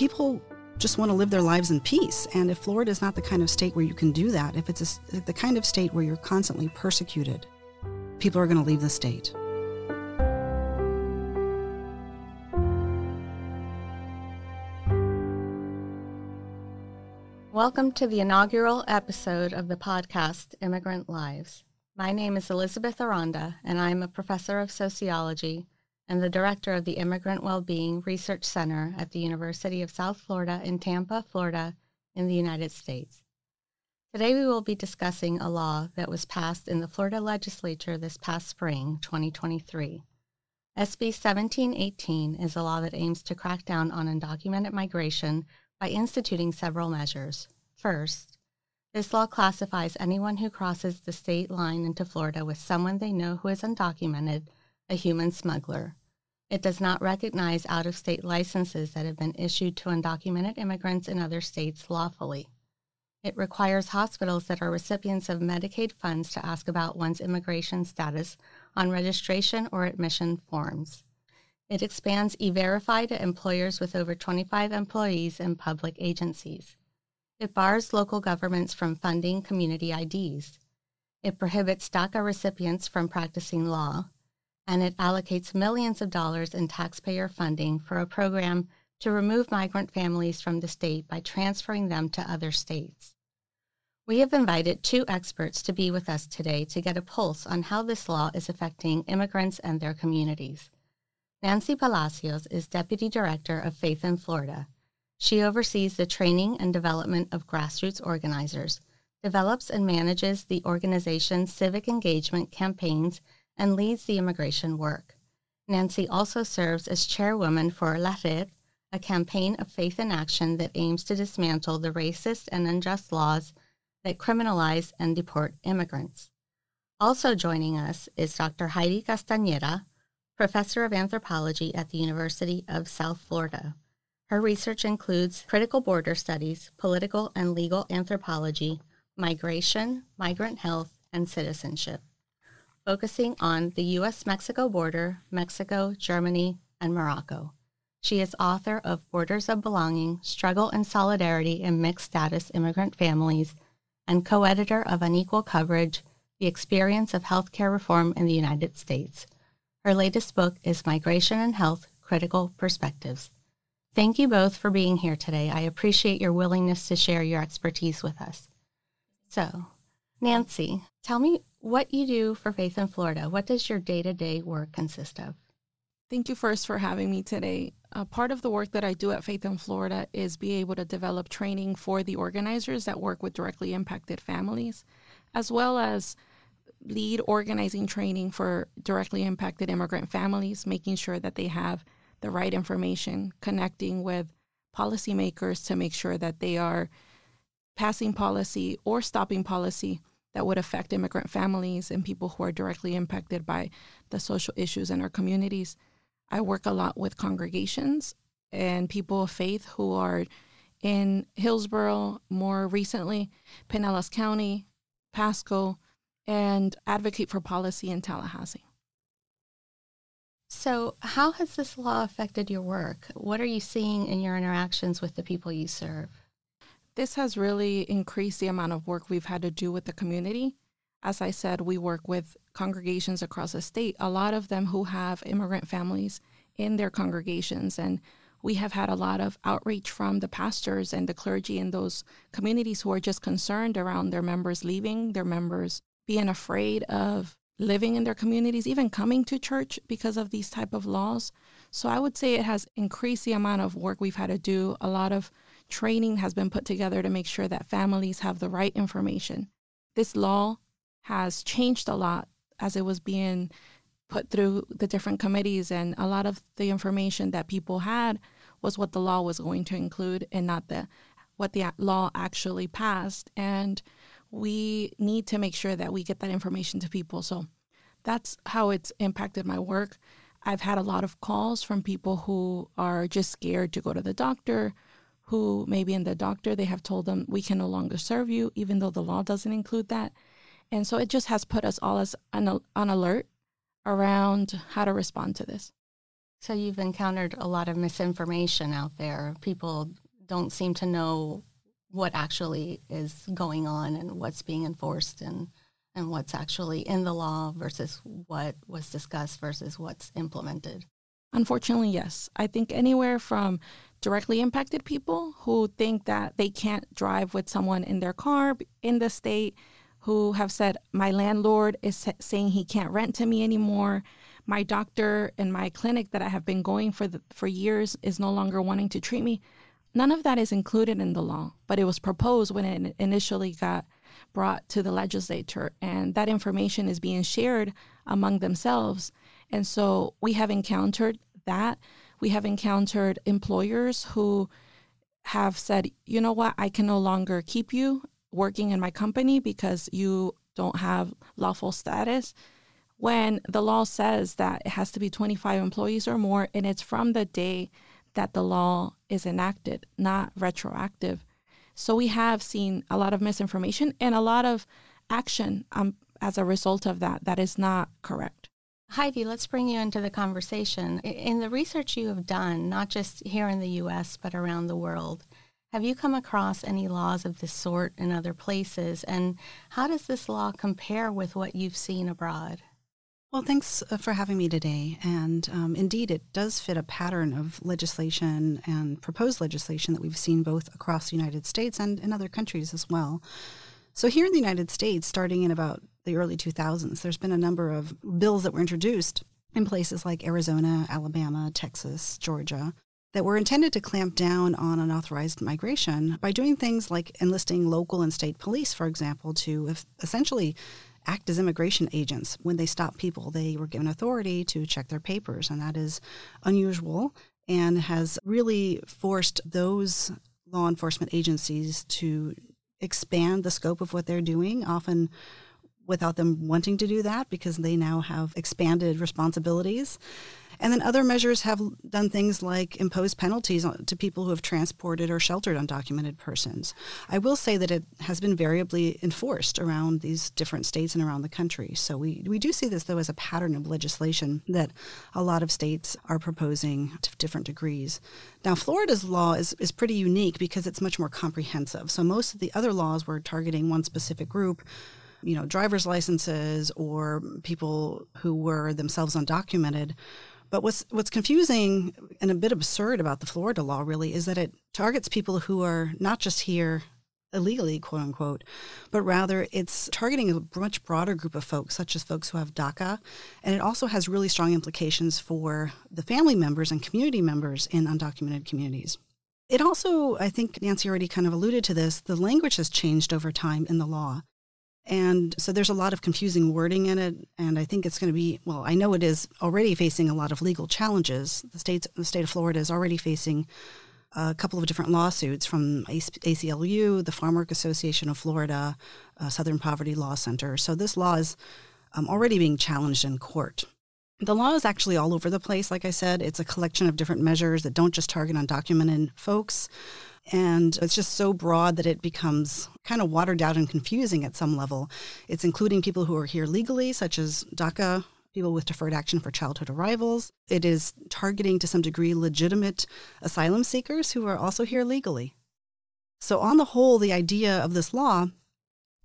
people just want to live their lives in peace. And if Florida is not the kind of state where you can do that, if it's a, the kind of state where you're constantly persecuted, people are going to leave the state. Welcome to the inaugural episode of the podcast Immigrant Lives. My name is Elizabeth Aranda, and I'm a professor of sociology and the director of the Immigrant Wellbeing Research Center at the University of South Florida in Tampa, Florida, in the United States. Today we will be discussing a law that was passed in the Florida legislature this past spring, 2023. SB 1718 is a law that aims to crack down on undocumented migration by instituting several measures. First, this law classifies anyone who crosses the state line into Florida with someone they know who is undocumented, a human smuggler, it does not recognize out of state licenses that have been issued to undocumented immigrants in other states lawfully. It requires hospitals that are recipients of Medicaid funds to ask about one's immigration status on registration or admission forms. It expands E Verify to employers with over 25 employees and public agencies. It bars local governments from funding community IDs. It prohibits DACA recipients from practicing law and it allocates millions of dollars in taxpayer funding for a program to remove migrant families from the state by transferring them to other states. We have invited two experts to be with us today to get a pulse on how this law is affecting immigrants and their communities. Nanci Palacios is Deputy Director of Faith in Florida. She oversees the training and development of grassroots organizers, develops and manages the organization's civic engagement campaigns and leads the immigration work. Nanci also serves as chairwoman for La Red, a campaign of faith and action that aims to dismantle the racist and unjust laws that criminalize and deport immigrants. Also joining us is Dr. Heide Castañeda, professor of anthropology at the University of South Florida. Her research includes critical border studies, political and legal anthropology, migration, migrant health, and citizenship focusing on the U.S. Mexico border, Mexico, Germany, and Morocco. She is author of Borders of Belonging Struggle and Solidarity in Mixed Status Immigrant Families and co editor of Unequal Coverage The Experience of Healthcare Reform in the United States. Her latest book is Migration and Health Critical Perspectives. Thank you both for being here today. I appreciate your willingness to share your expertise with us. So, Nanci, tell me what you do for Faith in Florida. What does your day to day work consist of? Thank you first for having me today. Uh, part of the work that I do at Faith in Florida is be able to develop training for the organizers that work with directly impacted families, as well as lead organizing training for directly impacted immigrant families, making sure that they have the right information, connecting with policymakers to make sure that they are passing policy or stopping policy that would affect immigrant families and people who are directly impacted by the social issues in our communities. I work a lot with congregations and people of faith who are in Hillsborough, more recently, Pinellas County, Pasco, and advocate for policy in Tallahassee. So, how has this law affected your work? What are you seeing in your interactions with the people you serve? This has really increased the amount of work we've had to do with the community. As I said, we work with congregations across the state, a lot of them who have immigrant families in their congregations. And we have had a lot of outreach from the pastors and the clergy in those communities who are just concerned around their members leaving, their members being afraid of living in their communities, even coming to church because of these type of laws. So I would say it has increased the amount of work we've had to do, a lot of training has been put together to make sure that families have the right information. This law has changed a lot as it was being put through the different committees, and a lot of the information that people had was what the law was going to include and not the what the law actually passed. And we need to make sure that we get that information to people. So that's how it's impacted my work. I've had a lot of calls from people who are just scared to go to the doctor, who maybe in the doctor they have told them we can no longer serve you, even though the law doesn't include that. And so it just has put us all as on, on alert around how to respond to this. So you've encountered a lot of misinformation out there. People don't seem to know what actually is going on and what's being enforced and and what's actually in the law versus what was discussed versus what's implemented. Unfortunately, yes. I think anywhere from directly impacted people who think that they can't drive with someone in their car in the state, who have said, My landlord is saying he can't rent to me anymore. My doctor in my clinic that I have been going for, the, for years is no longer wanting to treat me. None of that is included in the law, but it was proposed when it initially got brought to the legislature, and that information is being shared among themselves. And so we have encountered that. We have encountered employers who have said, you know what, I can no longer keep you working in my company because you don't have lawful status. When the law says that it has to be 25 employees or more, and it's from the day that the law is enacted, not retroactive. So we have seen a lot of misinformation and a lot of action um, as a result of that that is not correct. Heide, let's bring you into the conversation. In the research you have done, not just here in the US, but around the world, have you come across any laws of this sort in other places? And how does this law compare with what you've seen abroad? Well, thanks uh, for having me today. And um, indeed, it does fit a pattern of legislation and proposed legislation that we've seen both across the United States and in other countries as well. So, here in the United States, starting in about the early 2000s, there's been a number of bills that were introduced in places like Arizona, Alabama, Texas, Georgia, that were intended to clamp down on unauthorized migration by doing things like enlisting local and state police, for example, to essentially act as immigration agents. When they stop people, they were given authority to check their papers, and that is unusual and has really forced those law enforcement agencies to expand the scope of what they're doing, often without them wanting to do that because they now have expanded responsibilities. And then other measures have done things like impose penalties to people who have transported or sheltered undocumented persons. I will say that it has been variably enforced around these different states and around the country. So we, we do see this, though, as a pattern of legislation that a lot of states are proposing to different degrees. Now, Florida's law is, is pretty unique because it's much more comprehensive. So most of the other laws were targeting one specific group you know, driver's licenses or people who were themselves undocumented. But what's what's confusing and a bit absurd about the Florida law really is that it targets people who are not just here illegally, quote unquote, but rather it's targeting a much broader group of folks, such as folks who have DACA. And it also has really strong implications for the family members and community members in undocumented communities. It also, I think Nanci already kind of alluded to this, the language has changed over time in the law. And so there's a lot of confusing wording in it. And I think it's going to be, well, I know it is already facing a lot of legal challenges. The, states, the state of Florida is already facing a couple of different lawsuits from ACLU, the Farm Work Association of Florida, uh, Southern Poverty Law Center. So this law is um, already being challenged in court. The law is actually all over the place. Like I said, it's a collection of different measures that don't just target undocumented folks. And it's just so broad that it becomes kind of watered down and confusing at some level. It's including people who are here legally, such as DACA, people with deferred action for childhood arrivals. It is targeting to some degree legitimate asylum seekers who are also here legally. So on the whole, the idea of this law,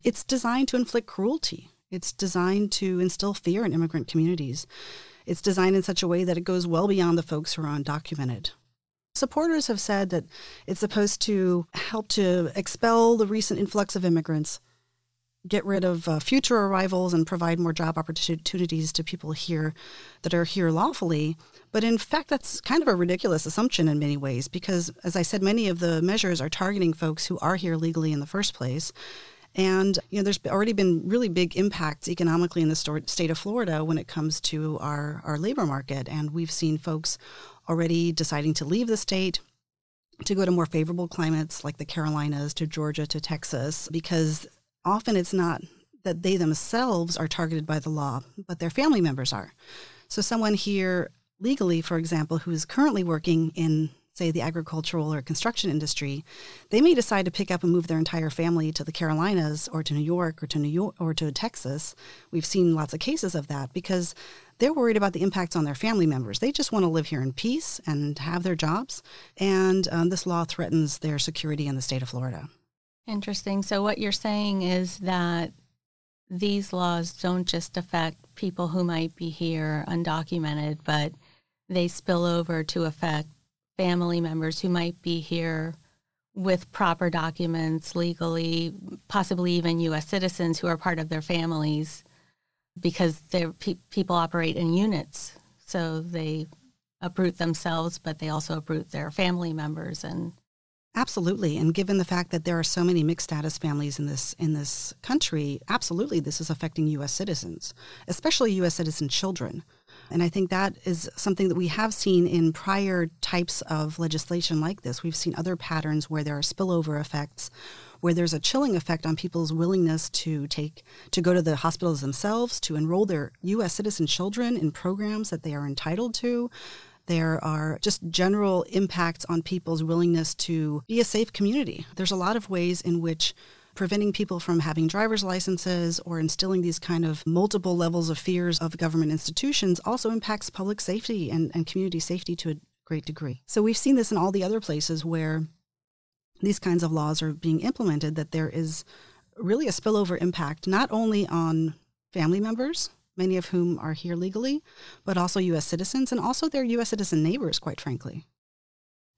it's designed to inflict cruelty. It's designed to instill fear in immigrant communities. It's designed in such a way that it goes well beyond the folks who are undocumented. Supporters have said that it's supposed to help to expel the recent influx of immigrants, get rid of uh, future arrivals, and provide more job opportunities to people here that are here lawfully. But in fact, that's kind of a ridiculous assumption in many ways because, as I said, many of the measures are targeting folks who are here legally in the first place. And you know, there's already been really big impacts economically in the state of Florida when it comes to our, our labor market. And we've seen folks already deciding to leave the state to go to more favorable climates like the Carolinas, to Georgia, to Texas, because often it's not that they themselves are targeted by the law, but their family members are. So, someone here legally, for example, who is currently working in say the agricultural or construction industry, they may decide to pick up and move their entire family to the Carolinas or to New York or to New York or to Texas. We've seen lots of cases of that because they're worried about the impacts on their family members. They just want to live here in peace and have their jobs. And um, this law threatens their security in the state of Florida. Interesting. So, what you're saying is that these laws don't just affect people who might be here undocumented, but they spill over to affect family members who might be here with proper documents legally, possibly even U.S. citizens who are part of their families because pe- people operate in units. So they uproot themselves, but they also uproot their family members and Absolutely, and given the fact that there are so many mixed status families in this in this country, absolutely, this is affecting U.S. citizens, especially U.S. citizen children. And I think that is something that we have seen in prior types of legislation like this. We've seen other patterns where there are spillover effects, where there's a chilling effect on people's willingness to take to go to the hospitals themselves, to enroll their U.S. citizen children in programs that they are entitled to. There are just general impacts on people's willingness to be a safe community. There's a lot of ways in which preventing people from having driver's licenses or instilling these kind of multiple levels of fears of government institutions also impacts public safety and, and community safety to a great degree. So we've seen this in all the other places where these kinds of laws are being implemented, that there is really a spillover impact not only on family members many of whom are here legally, but also U.S. citizens and also their U.S. citizen neighbors, quite frankly.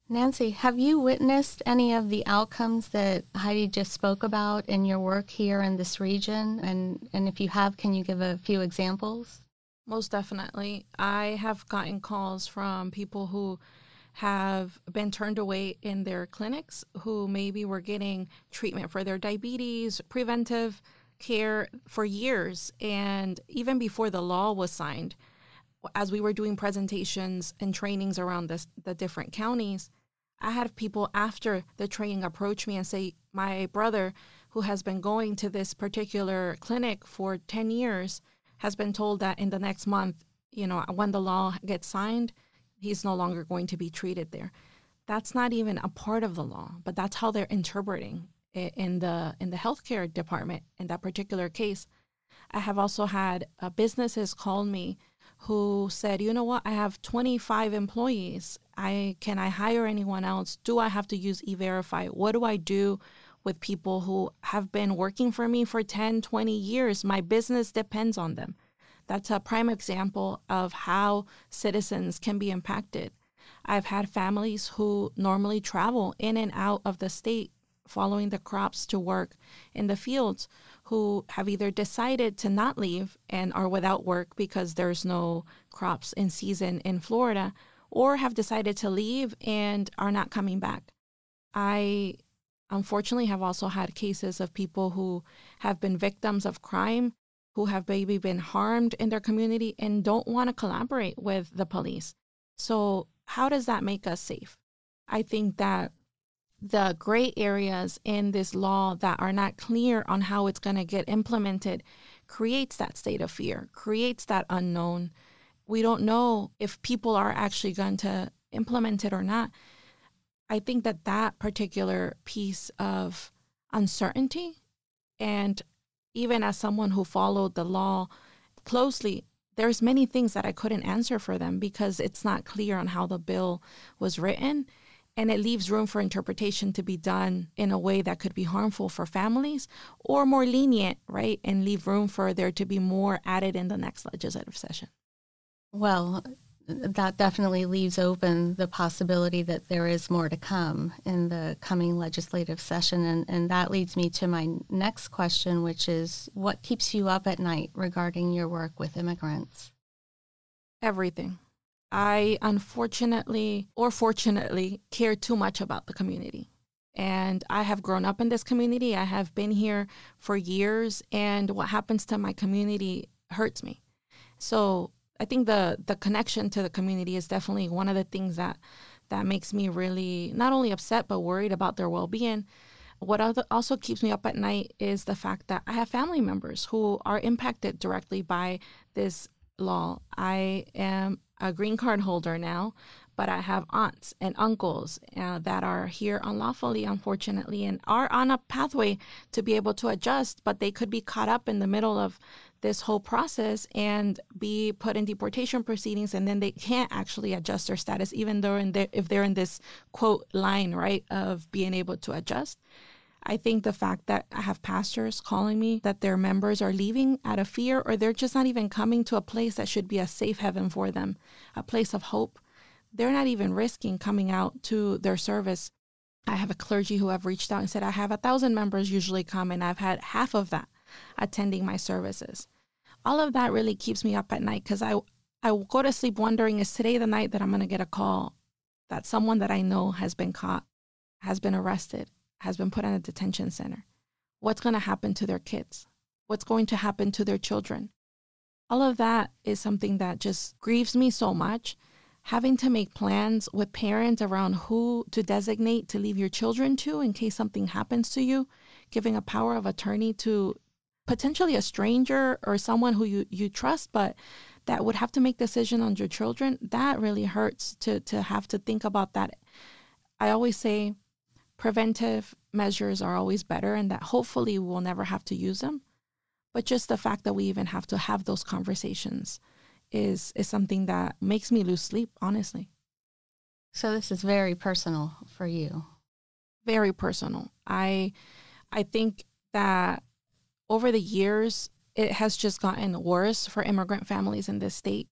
Nanci, have you witnessed any of the outcomes that Heide just spoke about in your work here in this region? And, and if you have, can you give a few examples? Most definitely. I have gotten calls from people who have been turned away in their clinics who maybe were getting treatment for their diabetes, preventive care for years. And even before the law was signed, as we were doing presentations and trainings around this, the different counties, I had people after the training approach me and say, My brother, who has been going to this particular clinic for 10 years, has been told that in the next month, you know, when the law gets signed, he's no longer going to be treated there. That's not even a part of the law, but that's how they're interpreting it in the in the healthcare department in that particular case. I have also had uh, businesses call me who said, "You know what? I have 25 employees. I can I hire anyone else? Do I have to use E-Verify? What do I do with people who have been working for me for 10, 20 years? My business depends on them." That's a prime example of how citizens can be impacted. I've had families who normally travel in and out of the state following the crops to work in the fields who have either decided to not leave and are without work because there's no crops in season in Florida, or have decided to leave and are not coming back. I unfortunately have also had cases of people who have been victims of crime, who have maybe been harmed in their community and don't want to collaborate with the police. So, how does that make us safe? I think that the gray areas in this law that are not clear on how it's going to get implemented creates that state of fear, creates that unknown. We don't know if people are actually going to implement it or not. I think that that particular piece of uncertainty, and even as someone who followed the law closely, there's many things that I couldn't answer for them because it's not clear on how the bill was written and it leaves room for interpretation to be done in a way that could be harmful for families or more lenient, right? And leave room for there to be more added in the next legislative session. Well, that definitely leaves open the possibility that there is more to come in the coming legislative session. And, and that leads me to my next question, which is what keeps you up at night regarding your work with immigrants? Everything. I unfortunately or fortunately care too much about the community. And I have grown up in this community. I have been here for years, and what happens to my community hurts me. So I think the the connection to the community is definitely one of the things that that makes me really not only upset but worried about their well being. What also keeps me up at night is the fact that I have family members who are impacted directly by this law. I am a green card holder now, but I have aunts and uncles uh, that are here unlawfully, unfortunately, and are on a pathway to be able to adjust, but they could be caught up in the middle of this whole process and be put in deportation proceedings and then they can't actually adjust their status even though in the, if they're in this quote line right of being able to adjust i think the fact that i have pastors calling me that their members are leaving out of fear or they're just not even coming to a place that should be a safe haven for them a place of hope they're not even risking coming out to their service i have a clergy who have reached out and said i have a thousand members usually come and i've had half of that attending my services. All of that really keeps me up at night because I, I go to sleep wondering is today the night that I'm going to get a call that someone that I know has been caught, has been arrested, has been put in a detention center? What's going to happen to their kids? What's going to happen to their children? All of that is something that just grieves me so much. Having to make plans with parents around who to designate to leave your children to in case something happens to you, giving a power of attorney to potentially a stranger or someone who you, you trust, but that would have to make decision on your children, that really hurts to to have to think about that. I always say preventive measures are always better and that hopefully we'll never have to use them. But just the fact that we even have to have those conversations is is something that makes me lose sleep, honestly. So this is very personal for you. Very personal. I I think that over the years, it has just gotten worse for immigrant families in this state.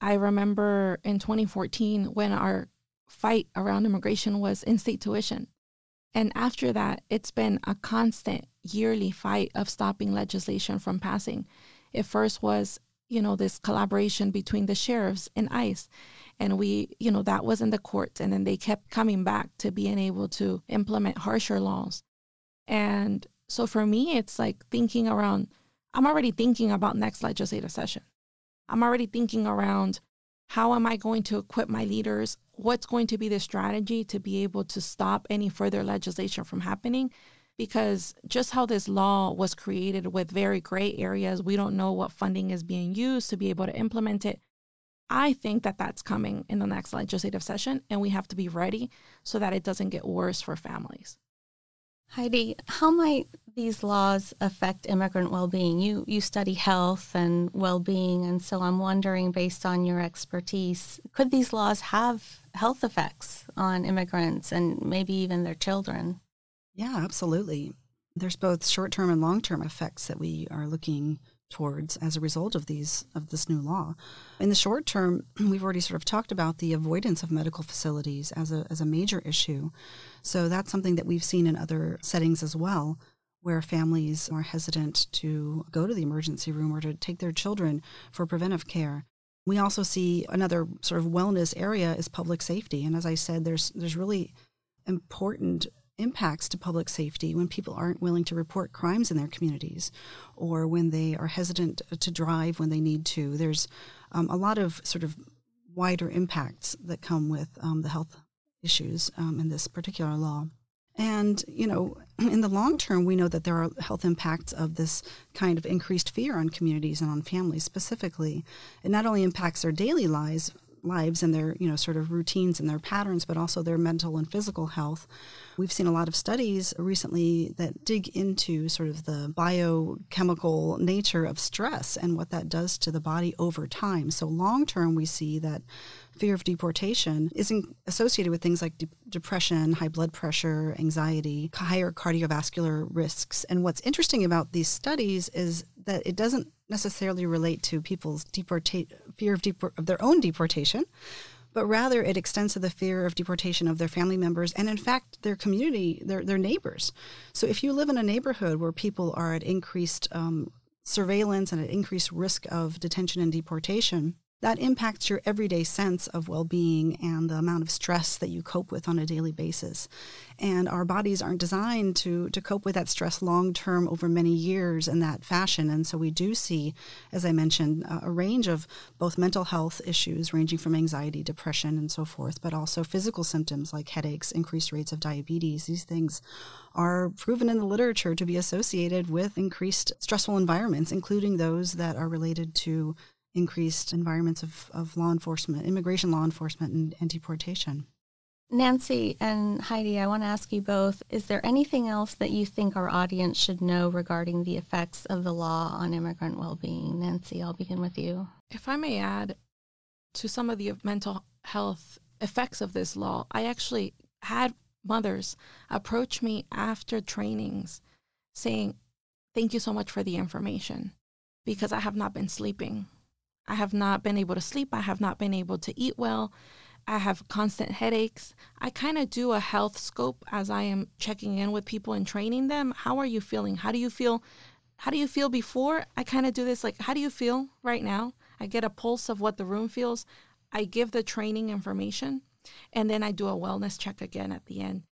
I remember in 2014 when our fight around immigration was in state tuition. And after that, it's been a constant yearly fight of stopping legislation from passing. It first was, you know, this collaboration between the sheriffs and ICE. And we, you know, that was in the courts. And then they kept coming back to being able to implement harsher laws. And so for me, it's like thinking around, I'm already thinking about next legislative session. I'm already thinking around how am I going to equip my leaders? What's going to be the strategy to be able to stop any further legislation from happening? Because just how this law was created with very gray areas, we don't know what funding is being used to be able to implement it. I think that that's coming in the next legislative session, and we have to be ready so that it doesn't get worse for families. Heide, how might these laws affect immigrant well-being? You you study health and well-being, and so I'm wondering, based on your expertise, could these laws have health effects on immigrants and maybe even their children? Yeah, absolutely. There's both short-term and long-term effects that we are looking towards as a result of these of this new law. In the short term, we've already sort of talked about the avoidance of medical facilities as a as a major issue. So that's something that we've seen in other settings as well where families are hesitant to go to the emergency room or to take their children for preventive care. We also see another sort of wellness area is public safety and as I said there's there's really important impacts to public safety when people aren't willing to report crimes in their communities or when they are hesitant to drive when they need to. There's um, a lot of sort of wider impacts that come with um, the health issues um, in this particular law. And, you know, in the long term, we know that there are health impacts of this kind of increased fear on communities and on families specifically. It not only impacts their daily lives, lives and their you know sort of routines and their patterns but also their mental and physical health we've seen a lot of studies recently that dig into sort of the biochemical nature of stress and what that does to the body over time so long term we see that fear of deportation is associated with things like de- depression, high blood pressure, anxiety, higher cardiovascular risks. And what's interesting about these studies is that it doesn't necessarily relate to people's deporta- fear of, depor- of their own deportation, but rather it extends to the fear of deportation of their family members and in fact their community their, their neighbors so if you live in a neighborhood where people are at increased um, surveillance and at increased risk of detention and deportation that impacts your everyday sense of well being and the amount of stress that you cope with on a daily basis. And our bodies aren't designed to, to cope with that stress long term over many years in that fashion. And so we do see, as I mentioned, a range of both mental health issues, ranging from anxiety, depression, and so forth, but also physical symptoms like headaches, increased rates of diabetes. These things are proven in the literature to be associated with increased stressful environments, including those that are related to increased environments of, of law enforcement, immigration law enforcement, and, and deportation. Nanci and Heide, I want to ask you both is there anything else that you think our audience should know regarding the effects of the law on immigrant well being? Nanci, I'll begin with you. If I may add to some of the mental health effects of this law, I actually had mothers approach me after trainings saying, Thank you so much for the information because I have not been sleeping. I have not been able to sleep. I have not been able to eat well. I have constant headaches. I kind of do a health scope as I am checking in with people and training them. How are you feeling? How do you feel? How do you feel before? I kind of do this like, how do you feel right now? I get a pulse of what the room feels. I give the training information and then I do a wellness check again at the end.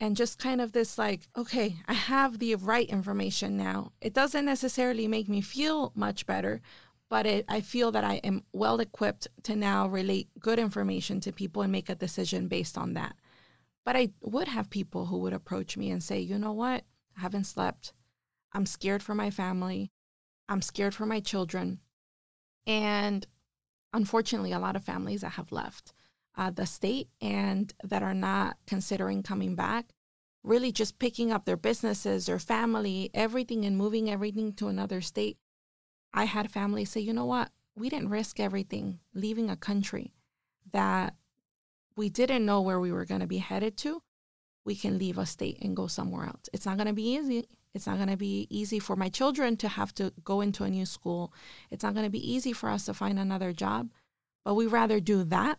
And just kind of this like, okay, I have the right information now. It doesn't necessarily make me feel much better, but it, I feel that I am well equipped to now relate good information to people and make a decision based on that. But I would have people who would approach me and say, you know what? I haven't slept. I'm scared for my family. I'm scared for my children. And unfortunately, a lot of families that have left uh, the state and that are not considering coming back, really just picking up their businesses, their family, everything, and moving everything to another state I had family say, you know what? We didn't risk everything leaving a country that we didn't know where we were going to be headed to. We can leave a state and go somewhere else. It's not going to be easy. It's not going to be easy for my children to have to go into a new school. It's not going to be easy for us to find another job. But we rather do that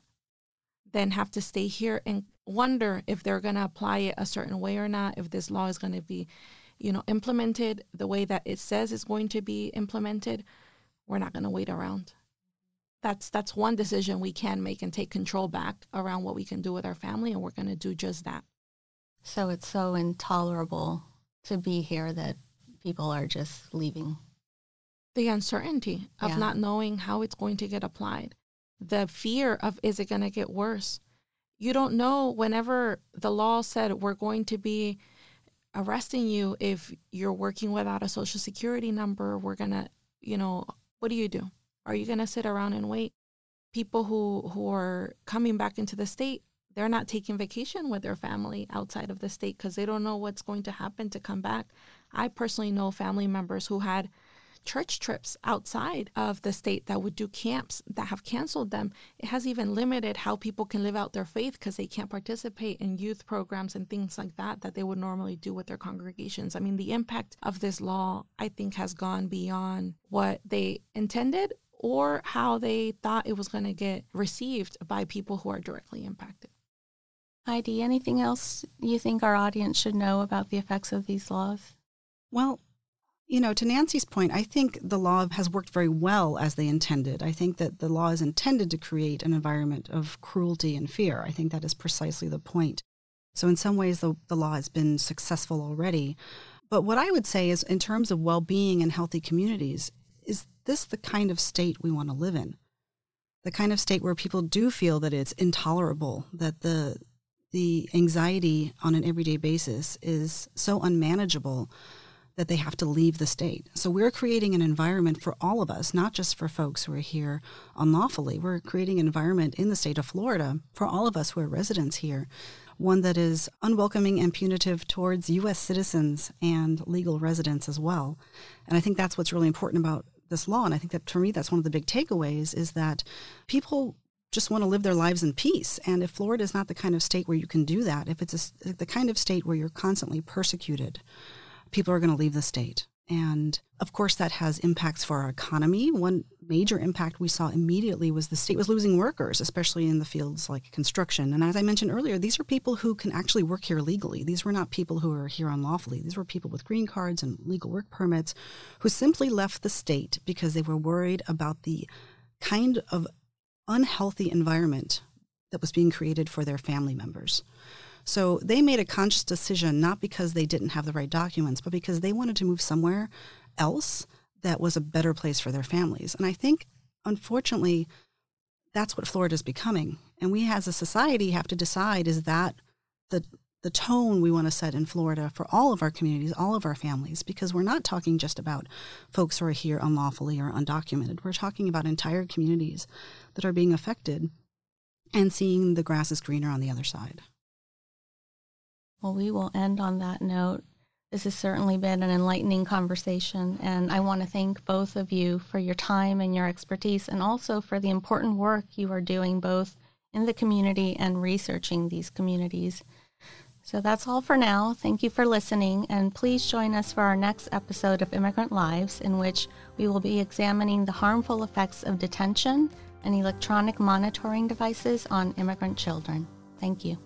than have to stay here and wonder if they're going to apply it a certain way or not, if this law is going to be you know, implemented the way that it says it's going to be implemented, we're not going to wait around. That's that's one decision we can make and take control back around what we can do with our family, and we're going to do just that. So it's so intolerable to be here that people are just leaving. The uncertainty of yeah. not knowing how it's going to get applied, the fear of is it going to get worse? You don't know whenever the law said we're going to be arresting you if you're working without a social security number. We're going to, you know, what do you do? Are you going to sit around and wait? People who, who are coming back into the state, they're not taking vacation with their family outside of the state because they don't know what's going to happen to come back. I personally know family members who had church trips outside of the state that would do camps that have canceled them. It has even limited how people can live out their faith because they can't participate in youth programs and things like that that they would normally do with their congregations. I mean, the impact of this law, I think, has gone beyond what they intended or how they thought it was going to get received by people who are directly impacted. Heide, anything else you think our audience should know about the effects of these laws? Well, you know, to Nanci's point, I think the law has worked very well as they intended. I think that the law is intended to create an environment of cruelty and fear. I think that is precisely the point. So, in some ways, the, the law has been successful already. But what I would say is, in terms of well being and healthy communities, is this the kind of state we want to live in? The kind of state where people do feel that it's intolerable, that the the anxiety on an everyday basis is so unmanageable that they have to leave the state. So we're creating an environment for all of us, not just for folks who are here unlawfully. We're creating an environment in the state of Florida for all of us who are residents here, one that is unwelcoming and punitive towards U.S. citizens and legal residents as well. And I think that's what's really important about this law. And I think that for me, that's one of the big takeaways is that people just want to live their lives in peace. And if Florida is not the kind of state where you can do that, if it's a, the kind of state where you're constantly persecuted, people are going to leave the state. And of course, that has impacts for our economy. One major impact we saw immediately was the state was losing workers, especially in the fields like construction. And as I mentioned earlier, these are people who can actually work here legally. These were not people who are here unlawfully. These were people with green cards and legal work permits who simply left the state because they were worried about the kind of unhealthy environment that was being created for their family members. So they made a conscious decision, not because they didn't have the right documents, but because they wanted to move somewhere else that was a better place for their families. And I think, unfortunately, that's what Florida is becoming. And we as a society have to decide is that the the tone we want to set in Florida for all of our communities, all of our families, because we're not talking just about folks who are here unlawfully or undocumented. We're talking about entire communities that are being affected and seeing the grass is greener on the other side. Well, we will end on that note. This has certainly been an enlightening conversation, and I want to thank both of you for your time and your expertise, and also for the important work you are doing both in the community and researching these communities. So that's all for now. Thank you for listening, and please join us for our next episode of Immigrant Lives, in which we will be examining the harmful effects of detention and electronic monitoring devices on immigrant children. Thank you.